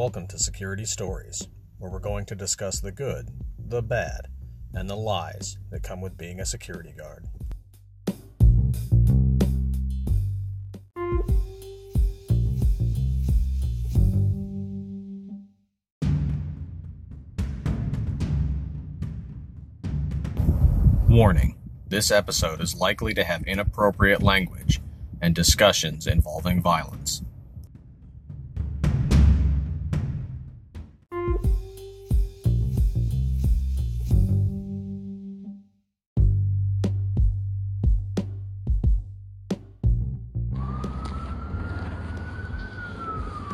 Welcome to Security Stories, where we're going to discuss the good, the bad, and the lies that come with being a security guard. Warning this episode is likely to have inappropriate language and discussions involving violence.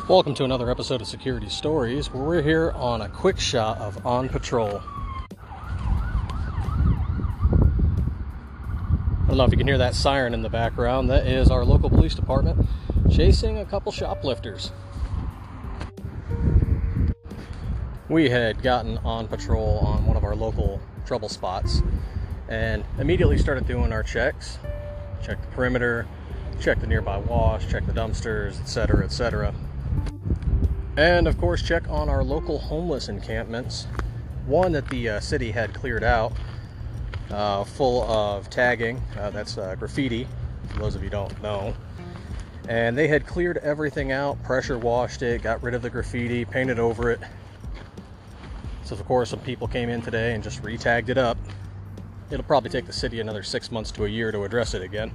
Welcome to another episode of Security Stories, where we're here on a quick shot of On Patrol. I don't know if you can hear that siren in the background. That is our local police department chasing a couple shoplifters. We had gotten on patrol on one of our local trouble spots and immediately started doing our checks. Check the perimeter, check the nearby wash, check the dumpsters, etc., etc. And of course, check on our local homeless encampments. One that the uh, city had cleared out, uh, full of tagging. Uh, that's uh, graffiti, for those of you don't know. And they had cleared everything out, pressure washed it, got rid of the graffiti, painted over it. So, of course, some people came in today and just re-tagged it up. It'll probably take the city another six months to a year to address it again.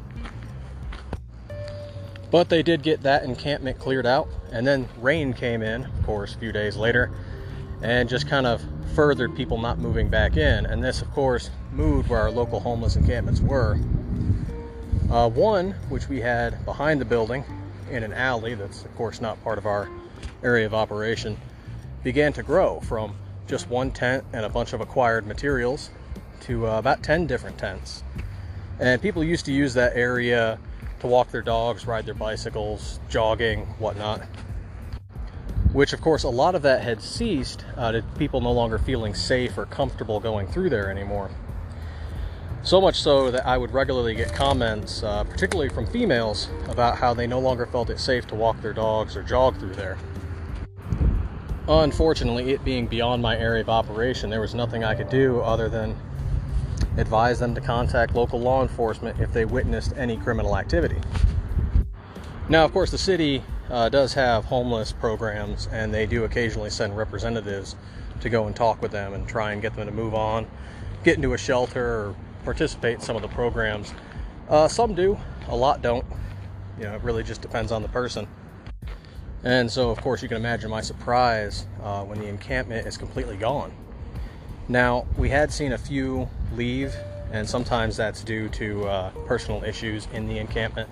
But they did get that encampment cleared out, and then rain came in, of course, a few days later, and just kind of furthered people not moving back in. And this, of course, moved where our local homeless encampments were. Uh, one, which we had behind the building in an alley that's, of course, not part of our area of operation, began to grow from just one tent and a bunch of acquired materials to uh, about 10 different tents. And people used to use that area to walk their dogs, ride their bicycles, jogging, whatnot. Which, of course, a lot of that had ceased uh, to people no longer feeling safe or comfortable going through there anymore. So much so that I would regularly get comments, uh, particularly from females, about how they no longer felt it safe to walk their dogs or jog through there. Unfortunately, it being beyond my area of operation, there was nothing I could do other than advise them to contact local law enforcement if they witnessed any criminal activity. Now, of course, the city uh, does have homeless programs, and they do occasionally send representatives to go and talk with them and try and get them to move on, get into a shelter, or participate in some of the programs. Uh, some do, a lot don't. You know, it really just depends on the person. And so, of course, you can imagine my surprise uh, when the encampment is completely gone. Now, we had seen a few leave, and sometimes that's due to uh, personal issues in the encampment.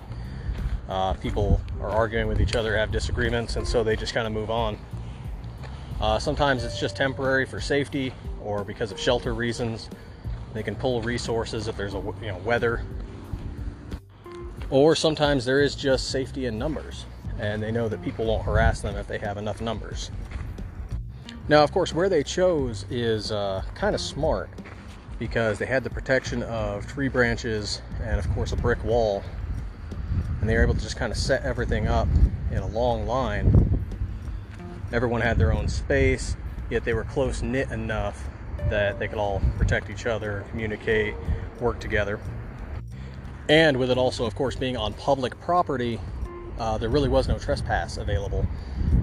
Uh, people are arguing with each other, have disagreements, and so they just kind of move on. Uh, sometimes it's just temporary for safety or because of shelter reasons. They can pull resources if there's a you know weather. Or sometimes there is just safety in numbers, and they know that people won't harass them if they have enough numbers. Now, of course, where they chose is uh, kind of smart because they had the protection of tree branches and, of course, a brick wall. And they were able to just kind of set everything up in a long line. Everyone had their own space, yet they were close knit enough that they could all protect each other, communicate, work together. And with it also, of course, being on public property, uh, there really was no trespass available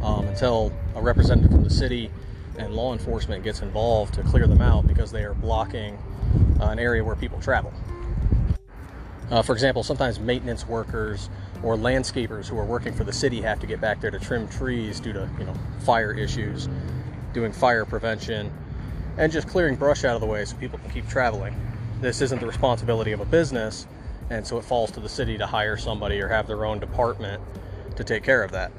um, until a representative from the city and law enforcement gets involved to clear them out because they are blocking uh, an area where people travel. Uh, for example, sometimes maintenance workers or landscapers who are working for the city have to get back there to trim trees due to you know fire issues, doing fire prevention, and just clearing brush out of the way so people can keep traveling. This isn't the responsibility of a business, and so it falls to the city to hire somebody or have their own department to take care of that.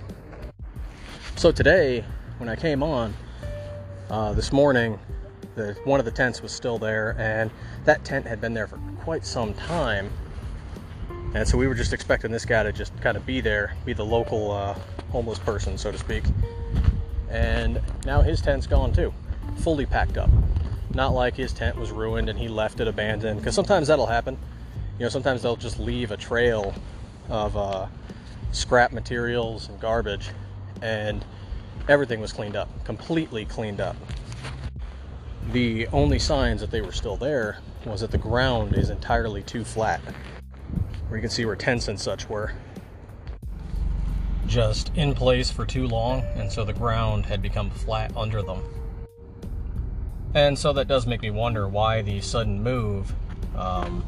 So today, when I came on uh, this morning, the, one of the tents was still there, and that tent had been there for quite some time. And so we were just expecting this guy to just kind of be there, be the local uh, homeless person, so to speak. And now his tent's gone too, fully packed up. Not like his tent was ruined and he left it abandoned, because sometimes that'll happen. You know, sometimes they'll just leave a trail of uh, scrap materials and garbage, and everything was cleaned up, completely cleaned up. The only signs that they were still there was that the ground is entirely too flat. Where you can see where tents and such were just in place for too long, and so the ground had become flat under them. And so that does make me wonder why the sudden move. Um,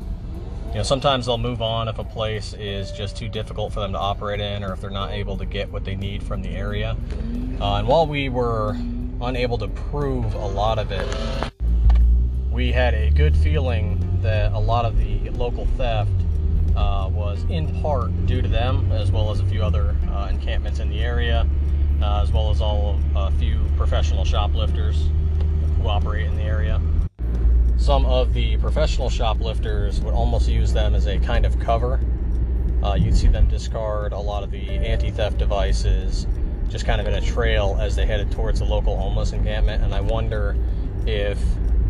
you know, sometimes they'll move on if a place is just too difficult for them to operate in, or if they're not able to get what they need from the area. Uh, and while we were unable to prove a lot of it, we had a good feeling that a lot of the local theft uh, was in part due to them, as well as a few other uh, encampments in the area, uh, as well as all of a few professional shoplifters who operate in the area. Some of the professional shoplifters would almost use them as a kind of cover. Uh, you'd see them discard a lot of the anti theft devices just kind of in a trail as they headed towards the local homeless encampment. And I wonder if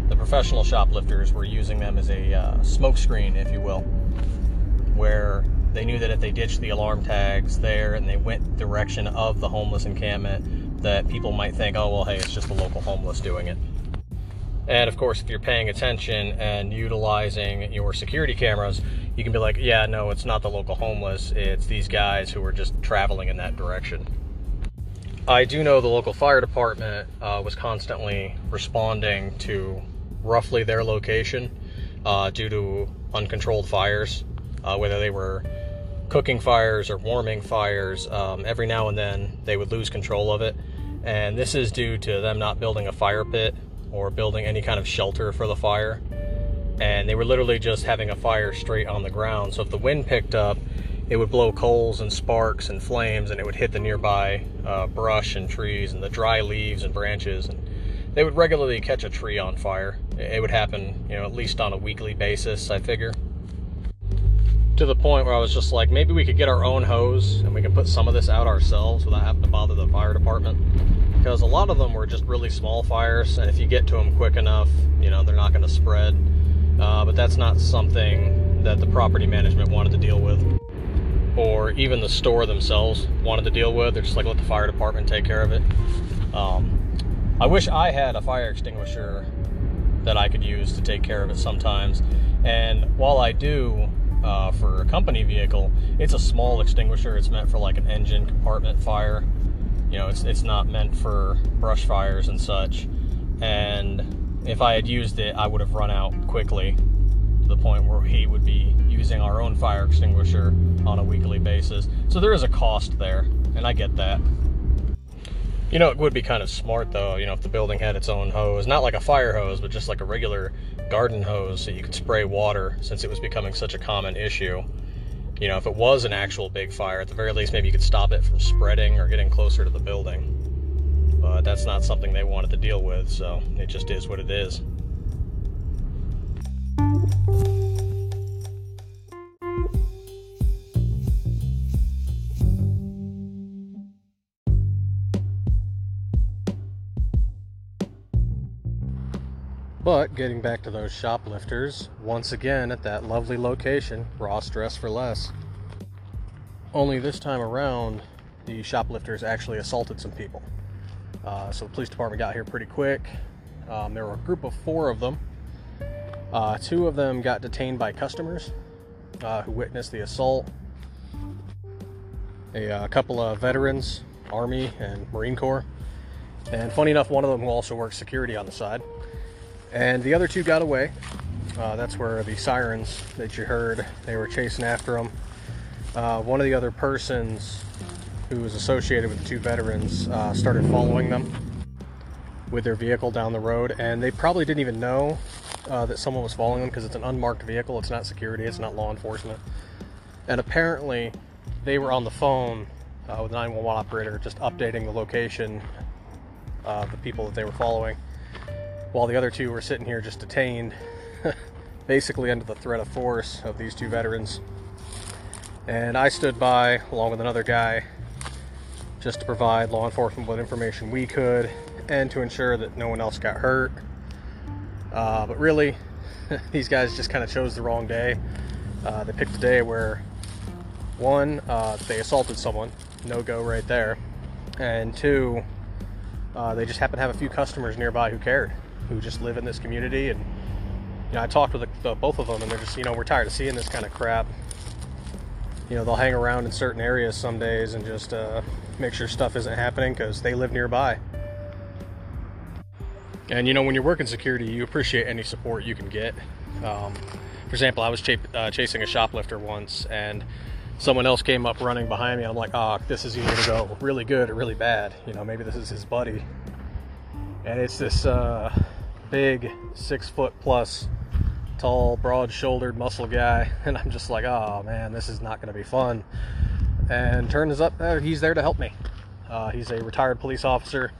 the professional shoplifters were using them as a uh, smokescreen, if you will, where they knew that if they ditched the alarm tags there and they went direction of the homeless encampment, that people might think, oh, well, hey, it's just the local homeless doing it. And of course, if you're paying attention and utilizing your security cameras, you can be like, yeah, no, it's not the local homeless, it's these guys who are just traveling in that direction. I do know the local fire department uh, was constantly responding to roughly their location uh, due to uncontrolled fires, uh, whether they were cooking fires or warming fires. Um, every now and then they would lose control of it. And this is due to them not building a fire pit or building any kind of shelter for the fire. And they were literally just having a fire straight on the ground. So if the wind picked up, it would blow coals and sparks and flames and it would hit the nearby uh, brush and trees and the dry leaves and branches and they would regularly catch a tree on fire it would happen you know at least on a weekly basis i figure to the point where i was just like maybe we could get our own hose and we can put some of this out ourselves without having to bother the fire department because a lot of them were just really small fires and if you get to them quick enough you know they're not going to spread uh, but that's not something that the property management wanted to deal with or even the store themselves wanted to deal with. They're just like, let the fire department take care of it. Um, I wish I had a fire extinguisher that I could use to take care of it sometimes. And while I do uh, for a company vehicle, it's a small extinguisher. It's meant for like an engine compartment fire. You know, it's it's not meant for brush fires and such. And if I had used it, I would have run out quickly to the point where he would be using our own fire extinguisher on a weekly basis. So there is a cost there, and I get that. You know, it would be kind of smart though, you know, if the building had its own hose, not like a fire hose, but just like a regular garden hose so you could spray water since it was becoming such a common issue. You know, if it was an actual big fire, at the very least, maybe you could stop it from spreading or getting closer to the building. But that's not something they wanted to deal with, so it just is what it is. But getting back to those shoplifters, once again at that lovely location, Ross Dress for Less. Only this time around, the shoplifters actually assaulted some people. Uh, so the police department got here pretty quick. Um, there were a group of four of them. Uh, two of them got detained by customers uh, who witnessed the assault. A, uh, couple of veterans, Army and Marine Corps. And funny enough, one of them also works security on the side. And the other two got away. Uh, that's where the sirens that you heard, they were chasing after them. Uh, one of the other persons who was associated with the two veterans uh, started following them. with their vehicle down the road, and they probably didn't even know uh, that someone was following them because it's an unmarked vehicle. It's not security. It's not law enforcement. And apparently, they were on the phone uh, with 911 operator, just updating the location of the people that they were following, while the other two were sitting here just detained, basically under the threat of force of these two veterans. And I stood by along with another guy just to provide law enforcement with information we could and to ensure that no one else got hurt. Uh, but really, these guys just kind of chose the wrong day. Uh, they picked a day where, one, uh, they assaulted someone, no go right there, and two, uh, they just happened to have a few customers nearby who cared, who just live in this community. And you know, I talked with the, the, both of them, and they're just, you know, we're tired of seeing this kind of crap. You know, they'll hang around in certain areas some days and just uh, make sure stuff isn't happening because they live nearby. And you know, when you're working security, you appreciate any support you can get. Um, for example, I was ch- uh, chasing a shoplifter once, and someone else came up running behind me. I'm like, oh, this is either going to go really good or really bad. You know, maybe this is his buddy. And it's this uh, big, six foot plus, tall, broad shouldered muscle guy. And I'm just like, oh man, this is not going to be fun. And turns up, uh, he's there to help me. Uh, he's a retired police officer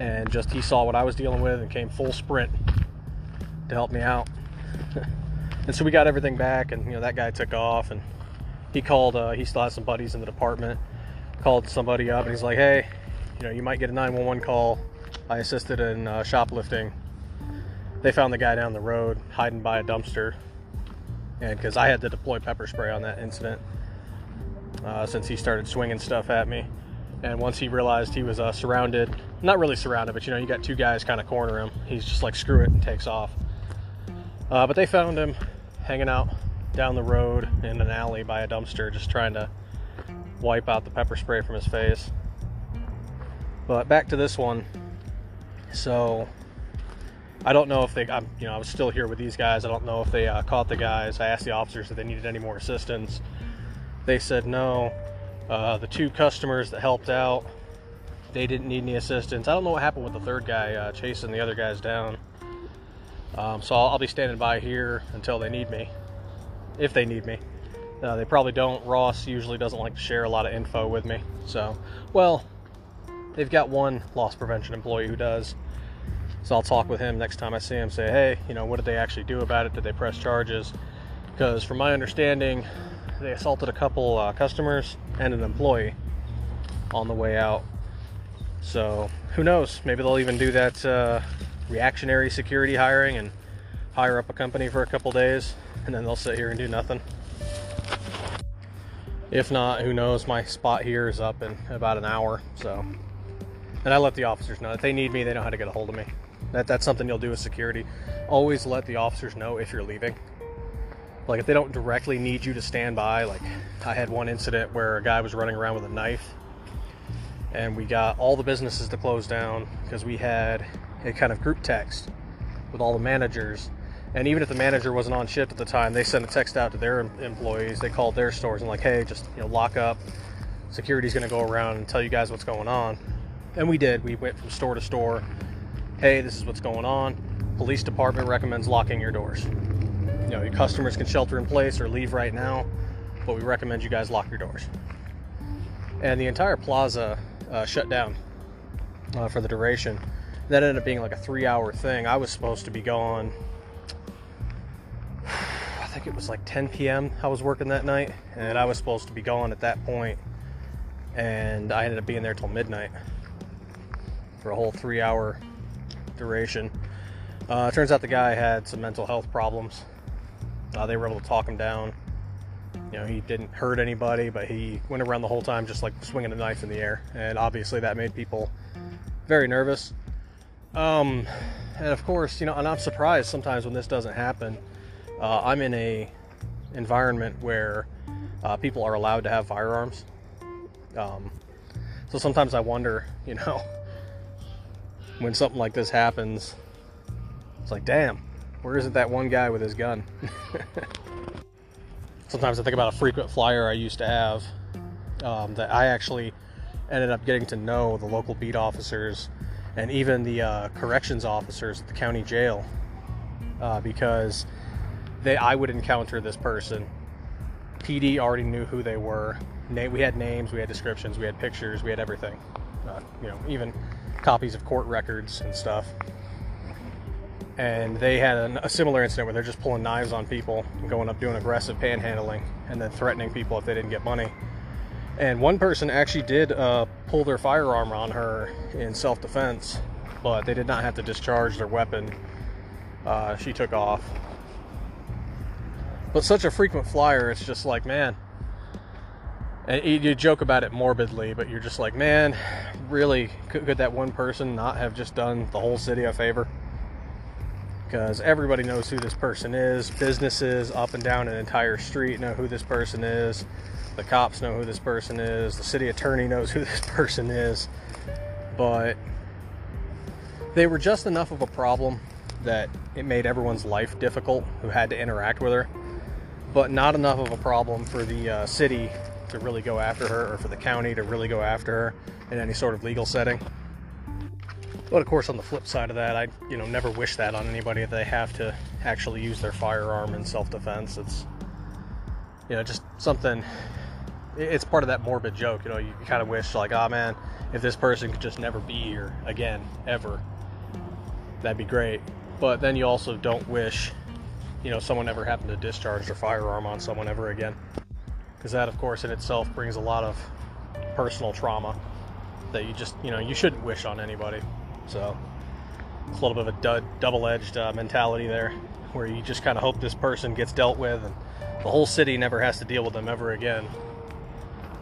and just he saw what I was dealing with and came full sprint to help me out. and so we got everything back, and you know that guy took off, and he called. Uh, he still has some buddies in the department. Called somebody up, and he's like, "Hey, you know, you might get a 911 call. I assisted in uh, shoplifting. They found the guy down the road hiding by a dumpster, and because I had to deploy pepper spray on that incident, uh, since he started swinging stuff at me." And once he realized he was uh, surrounded, not really surrounded, but you know, you got two guys kind of corner him. He's just like, screw it, and takes off. Uh, but they found him hanging out down the road in an alley by a dumpster, just trying to wipe out the pepper spray from his face. But back to this one. So I don't know if they, I'm, you know, I was still here with these guys. I don't know if they uh, caught the guys. I asked the officers if they needed any more assistance. They said no. Uh, the two customers that helped out, they didn't need any assistance. I don't know what happened with the third guy uh, chasing the other guys down. Um, so I'll, I'll, be standing by here until they need me, if they need me. Uh, they probably don't. Ross usually doesn't like to share a lot of info with me. So, well, they've got one loss prevention employee who does. So I'll talk with him next time I see him. Say, hey, you know, what did they actually do about it? Did they press charges? Because from my understanding, they assaulted a couple uh, customers and an employee on the way out. So who knows? Maybe they'll even do that uh, reactionary security hiring and hire up a company for a couple days, and then they'll sit here and do nothing. If not, who knows? My spot here is up in about an hour, so. And I let the officers know if they need me, they know how to get a hold of me. That that's something you'll do with security. Always let the officers know if you're leaving like if they don't directly need you to stand by like i had one incident where a guy was running around with a knife and we got all the businesses to close down because we had a kind of group text with all the managers and even if the manager wasn't on shift at the time they sent a text out to their employees. They called their stores and like hey just you know lock up. Security's going to go around and tell you guys what's going on. And we did. We went from store to store. Hey this is what's going on. Police department recommends locking your doors. You know, your customers can shelter in place or leave right now, but we recommend you guys lock your doors. And the entire plaza uh, shut down uh, for the duration. That ended up being like a three hour thing. I was supposed to be gone, think it was like 10 p.m. I was working that night, and I was supposed to be gone at that point, and I ended up being there till midnight for a whole three hour duration. Uh, turns out the guy had some mental health problems uh, they were able to talk him down. You know, he didn't hurt anybody, but he went around the whole time just like swinging a knife in the air, and obviously that made people very nervous. Um, and of course, you know, and I'm surprised sometimes when this doesn't happen. Uh, I'm in a environment where uh, people are allowed to have firearms. Um, so sometimes I wonder, you know, when something like this happens, it's like, damn, where isn't that one guy with his gun? Sometimes I think about a frequent flyer I used to have um, that I actually ended up getting to know the local beat officers and even the uh, corrections officers at the county jail, uh, because they I would encounter this person. PD already knew who they were. We had names, we had descriptions, we had pictures, we had everything. Uh, you know, even copies of court records and stuff. And they had an, a similar incident where they're just pulling knives on people going up doing aggressive panhandling and then threatening people if they didn't get money. And one person actually did uh, pull their firearm on her in self defense, but they did not have to discharge their weapon. Uh, she took off. But such a frequent flyer, it's just like, man. And you joke about it morbidly, but you're just like, man, really, could, could that one person not have just done the whole city a favor? Because everybody knows who this person is. Businesses up and down an entire street know who this person is. The cops know who this person is. The city attorney knows who this person is. But they were just enough of a problem that it made everyone's life difficult who had to interact with her, but not enough of a problem for the uh, city to really go after her or for the county to really go after her in any sort of legal setting. But of course, on the flip side of that, I you know never wish that on anybody if they have to actually use their firearm in self-defense. It's you know just something. It's part of that morbid joke. You know, you kind of wish like, oh man, if this person could just never be here again, ever, that'd be great. But then you also don't wish, you know, someone ever happened to discharge their firearm on someone ever again because that, of course, in itself brings a lot of personal trauma that you just, you know, you shouldn't wish on anybody. So it's a little bit of a dud, double-edged uh, mentality there, where you just kind of hope this person gets dealt with, and the whole city never has to deal with them ever again.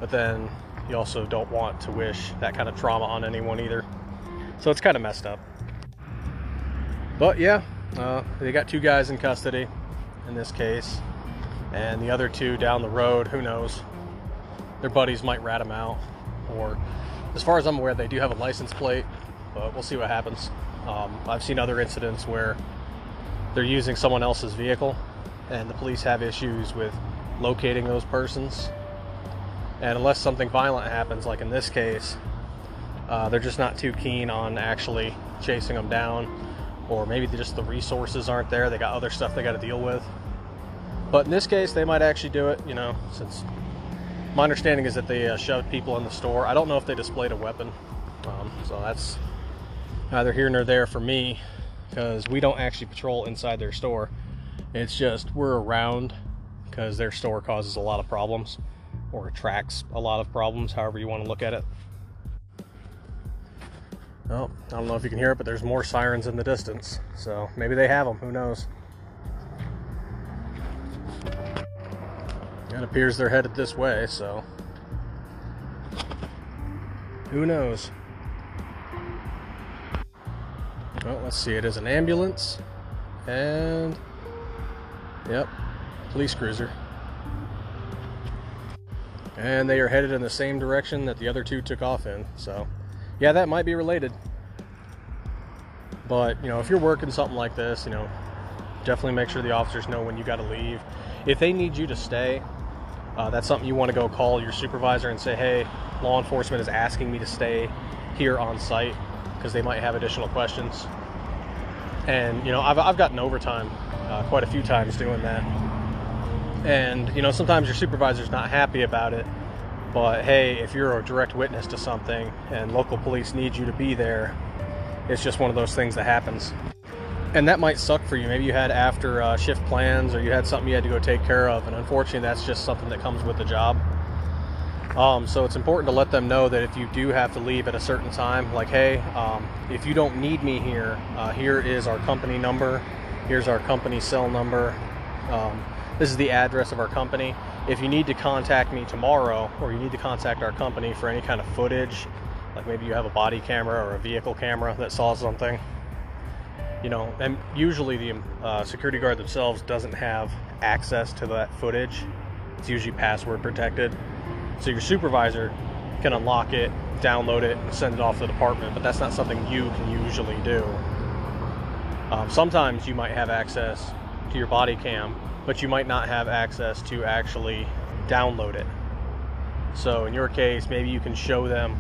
But then you also don't want to wish that kind of trauma on anyone either. So it's kind of messed up. But yeah, uh, they got two guys in custody in this case and the other two down the road, who knows? Their buddies might rat them out, or as far as I'm aware, they do have a license plate, but we'll see what happens. Um, I've seen other incidents where they're using someone else's vehicle, and the police have issues with locating those persons. And unless something violent happens, like in this case, uh, they're just not too keen on actually chasing them down, or maybe just the resources aren't there. They got other stuff they got to deal with. But in this case, they might actually do it, you know, since my understanding is that they uh, shoved people in the store. I don't know if they displayed a weapon. Um, so that's neither here nor there for me because we don't actually patrol inside their store. It's just we're around because their store causes a lot of problems or attracts a lot of problems, however you want to look at it. Oh, I don't know if you can hear it, but there's more sirens in the distance. So maybe they have them. Who knows? It appears they're headed this way, so who knows? Well, let's see. It is an ambulance, and yep, police cruiser. And they are headed in the same direction that the other two took off in. So, yeah, that might be related. But, you know, if you're working something like this, you know, definitely make sure the officers know when you got to leave. If they need you to stay, uh, that's something you want to go call your supervisor and say, hey, law enforcement is asking me to stay here on site because they might have additional questions. And, you know, I've, I've gotten overtime uh, quite a few times doing that. And, you know, sometimes your supervisor's not happy about it, but hey, if you're a direct witness to something and local police need you to be there, it's just one of those things that happens and that might suck for you. Maybe you had after uh, shift plans or you had something you had to go take care of, and unfortunately, that's just something that comes with the job. Um, so it's important to let them know that if you do have to leave at a certain time, like, hey, um, if you don't need me here, uh, here is our company number, here's our company cell number, um, this is the address of our company. If you need to contact me tomorrow or you need to contact our company for any kind of footage, like maybe you have a body camera or a vehicle camera that saw something, you know, and usually the uh, security guard themselves doesn't have access to that footage. It's usually password protected. So your supervisor can unlock it, download it, and send it off to the department, but that's not something you can usually do. Um, sometimes you might have access to your body cam, but you might not have access to actually download it. So in your case, maybe you can show them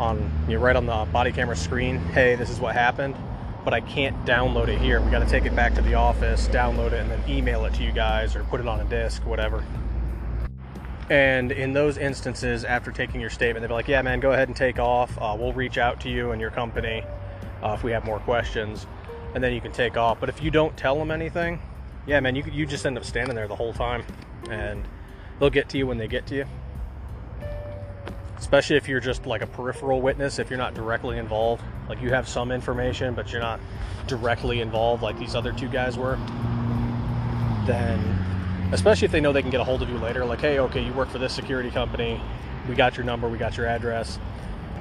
on you know, right on the body camera screen, hey, this is what happened, but I can't download it here. We got to take it back to the office, download it, and then email it to you guys or put it on a disk, whatever. And in those instances, after taking your statement, they'll be like, yeah, man, go ahead and take off. Uh, we'll reach out to you and your company uh, if we have more questions, and then you can take off. But if you don't tell them anything, yeah, man, you, you just end up standing there the whole time, and they'll get to you when they get to you. Especially if you're just like a peripheral witness, if you're not directly involved. Like you have some information, but you're not directly involved like these other two guys were. Then especially if they know they can get a hold of you later like hey okay you work for this security company we got your number we got your address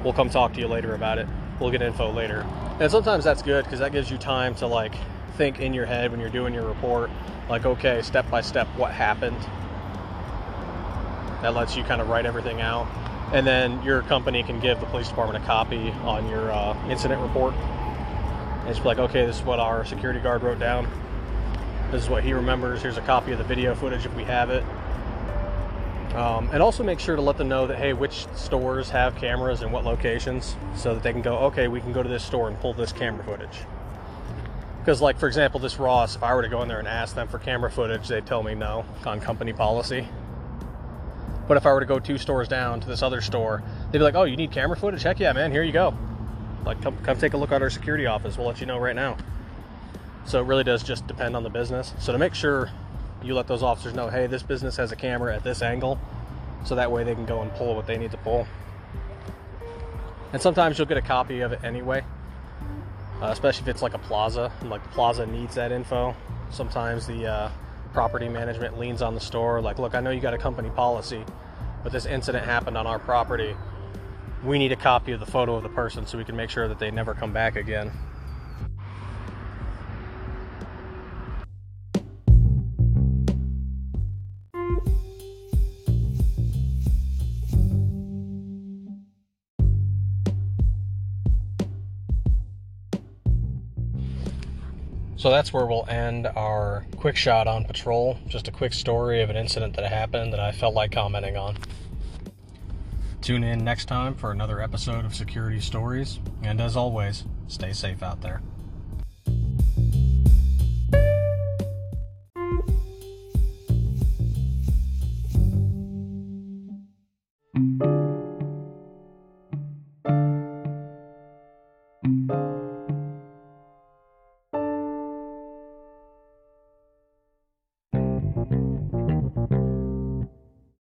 we'll come talk to you later about it we'll get info later and sometimes that's good because that gives you time to like think in your head when you're doing your report like okay step by step what happened that lets you kind of write everything out and then your company can give the police department a copy on your uh, incident report and it's like okay this is what our security guard wrote down this is what he remembers. Here's a copy of the video footage if we have it. Um, and also make sure to let them know that, hey, which stores have cameras and what locations so that they can go, okay, we can go to this store and pull this camera footage. Because, like, for example, this Ross, if I were to go in there and ask them for camera footage, they'd tell me no on company policy. But if I were to go two stores down to this other store, they'd be like, oh, you need camera footage? Heck yeah, man, here you go. Like, come, come take a look at our security office. We'll let you know right now. So it really does just depend on the business. So to make sure you let those officers know, hey, this business has a camera at this angle, so that way they can go and pull what they need to pull. And sometimes you'll get a copy of it anyway, uh, especially if it's like a plaza, like the plaza needs that info. Sometimes the uh, property management leans on the store, like, look, I know you got a company policy, but this incident happened on our property. We need a copy of the photo of the person so we can make sure that they never come back again. So that's where we'll end our quick shot on patrol. Just a quick story of an incident that happened that I felt like commenting on. Tune in next time for another episode of Security Stories. And as always, stay safe out there.